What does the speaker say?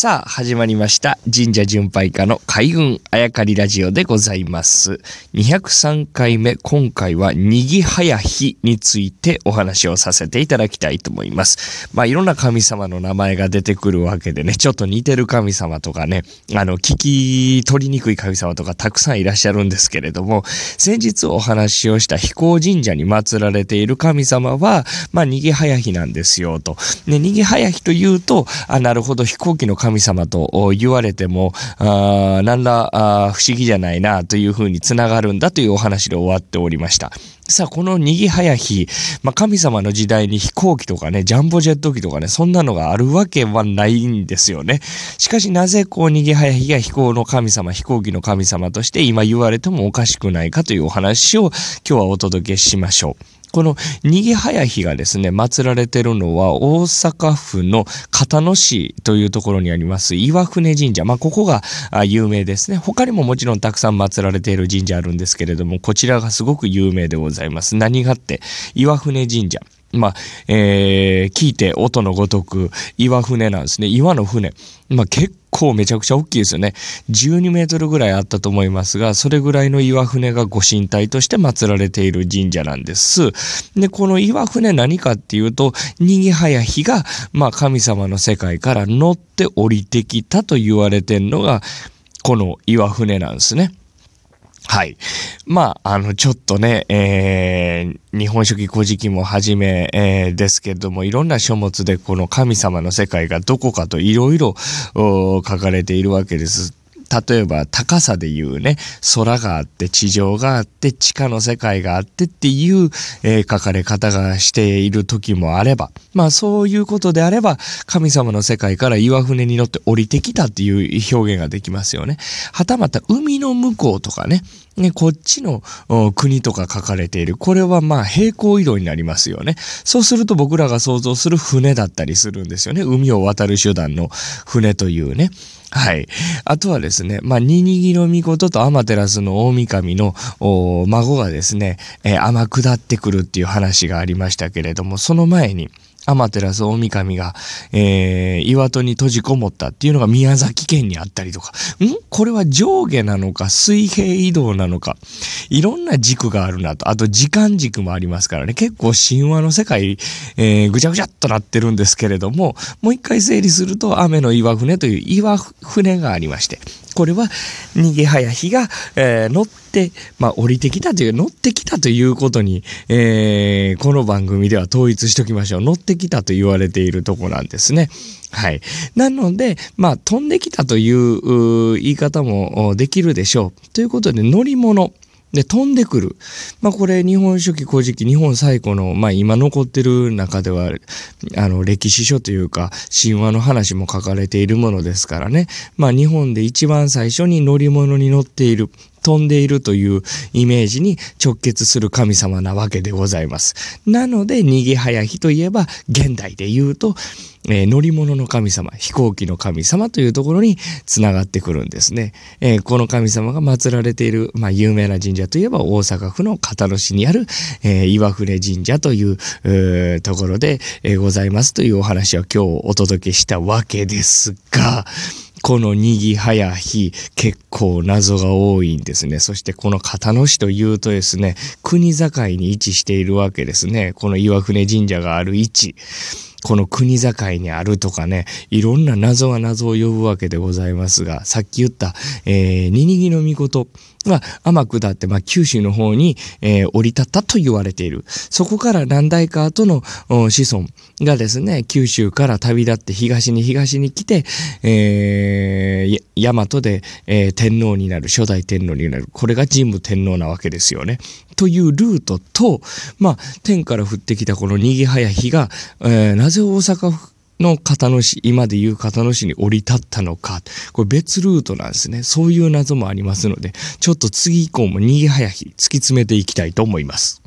さあ、始まりました。神社巡拝家の海軍あやかりラジオでございます。203回目、今回は、にぎはやひについてお話をさせていただきたいと思います。まあ、いろんな神様の名前が出てくるわけでね、ちょっと似てる神様とかね、あの、聞き取りにくい神様とかたくさんいらっしゃるんですけれども、先日お話をした飛行神社に祀られている神様は、まあ、にぎはやひなんですよ、と。ね、にぎはやひというと、あ、なるほど、飛行機の神神様と言われても、あ何らあ不思議じゃないなというふうにつながるんだというお話で終わっておりました。さあ、このにぎはや日、まあ、神様の時代に飛行機とかね、ジャンボジェット機とかね、そんなのがあるわけはないんですよね。しかし、なぜこう、にぎはや日が飛行の神様、飛行機の神様として今言われてもおかしくないかというお話を今日はお届けしましょう。この逃げ早日がですね、祀られてるのは大阪府の片野市というところにあります岩船神社。まあ、ここが有名ですね。他にももちろんたくさん祀られている神社あるんですけれども、こちらがすごく有名でございます。何があって、岩船神社。まあ、えー、聞いて音のごとく岩船なんですね。岩の船。まあ、結構めちゃくちゃ大きいですよね。12メートルぐらいあったと思いますが、それぐらいの岩船がご神体として祀られている神社なんです。で、この岩船何かっていうと、にぎはや日が、まあ、神様の世界から乗って降りてきたと言われてんのが、この岩船なんですね。はい。まあ、あの、ちょっとね、えー、日本書紀古事記もはじめ、えー、ですけれども、いろんな書物でこの神様の世界がどこかといろいろ書かれているわけです。例えば高さで言うね、空があって地上があって地下の世界があってっていう、えー、書かれ方がしている時もあれば、まあそういうことであれば、神様の世界から岩船に乗って降りてきたっていう表現ができますよね。はたまた海の向こうとかね、ね、こっちの国とか書かれている。これはまあ平行移動になりますよね。そうすると僕らが想像する船だったりするんですよね。海を渡る手段の船というね。はい。あとはですね、ねまあ、ニニギの御事とアマテラスの大神の孫がですね、えー、天下ってくるっていう話がありましたけれども、その前に、アマテラス大神が、えー、岩戸に閉じこもったっていうのが宮崎県にあったりとか、ん？これは上下なのか水平移動なのか、いろんな軸があるなと。あと時間軸もありますからね。結構神話の世界、えー、ぐちゃぐちゃっとなってるんですけれども、もう一回整理すると、雨の岩船という岩船がありまして、これは逃げ早日が、えー、乗って、まあ、降りてきたという、乗ってきたということに、えー、この番組では統一しときましょう。乗ってきたと言われているとこなんですね。はい。なので、まあ、飛んできたという言い方もできるでしょう。ということで、乗り物。で、飛んでくる。まあこれ、日本書紀古事記、日本最古の、まあ今残ってる中では、あの、歴史書というか、神話の話も書かれているものですからね。まあ日本で一番最初に乗り物に乗っている。飛んでいるというイメージに直結する神様なわけでございます。なので、逃げ早日といえば、現代で言うと、えー、乗り物の神様、飛行機の神様というところにつながってくるんですね。えー、この神様が祀られている、まあ、有名な神社といえば大阪府の片野市にある、えー、岩船神社という、えー、ところで、え、ございますというお話を今日お届けしたわけですが、このにぎはや日、結構謎が多いんですね。そしてこの片野市というとですね、国境に位置しているわけですね。この岩船神社がある位置。この国境にあるとかね、いろんな謎は謎を呼ぶわけでございますが、さっき言った、えー、ニニギの御事が天下って、まあ、九州の方に、えー、降り立ったと言われている。そこから何代か後の子孫がですね、九州から旅立って東に東に来て、えー、大和で、えー、天皇になる、初代天皇になる。これが神武天皇なわけですよね。というルートと、まあ、天から降ってきたこの逃げ早日が、えー、なぜ大阪府の片野市、今でいう片野市に降り立ったのか、これ別ルートなんですね。そういう謎もありますので、ちょっと次以降も逃げ早日突き詰めていきたいと思います。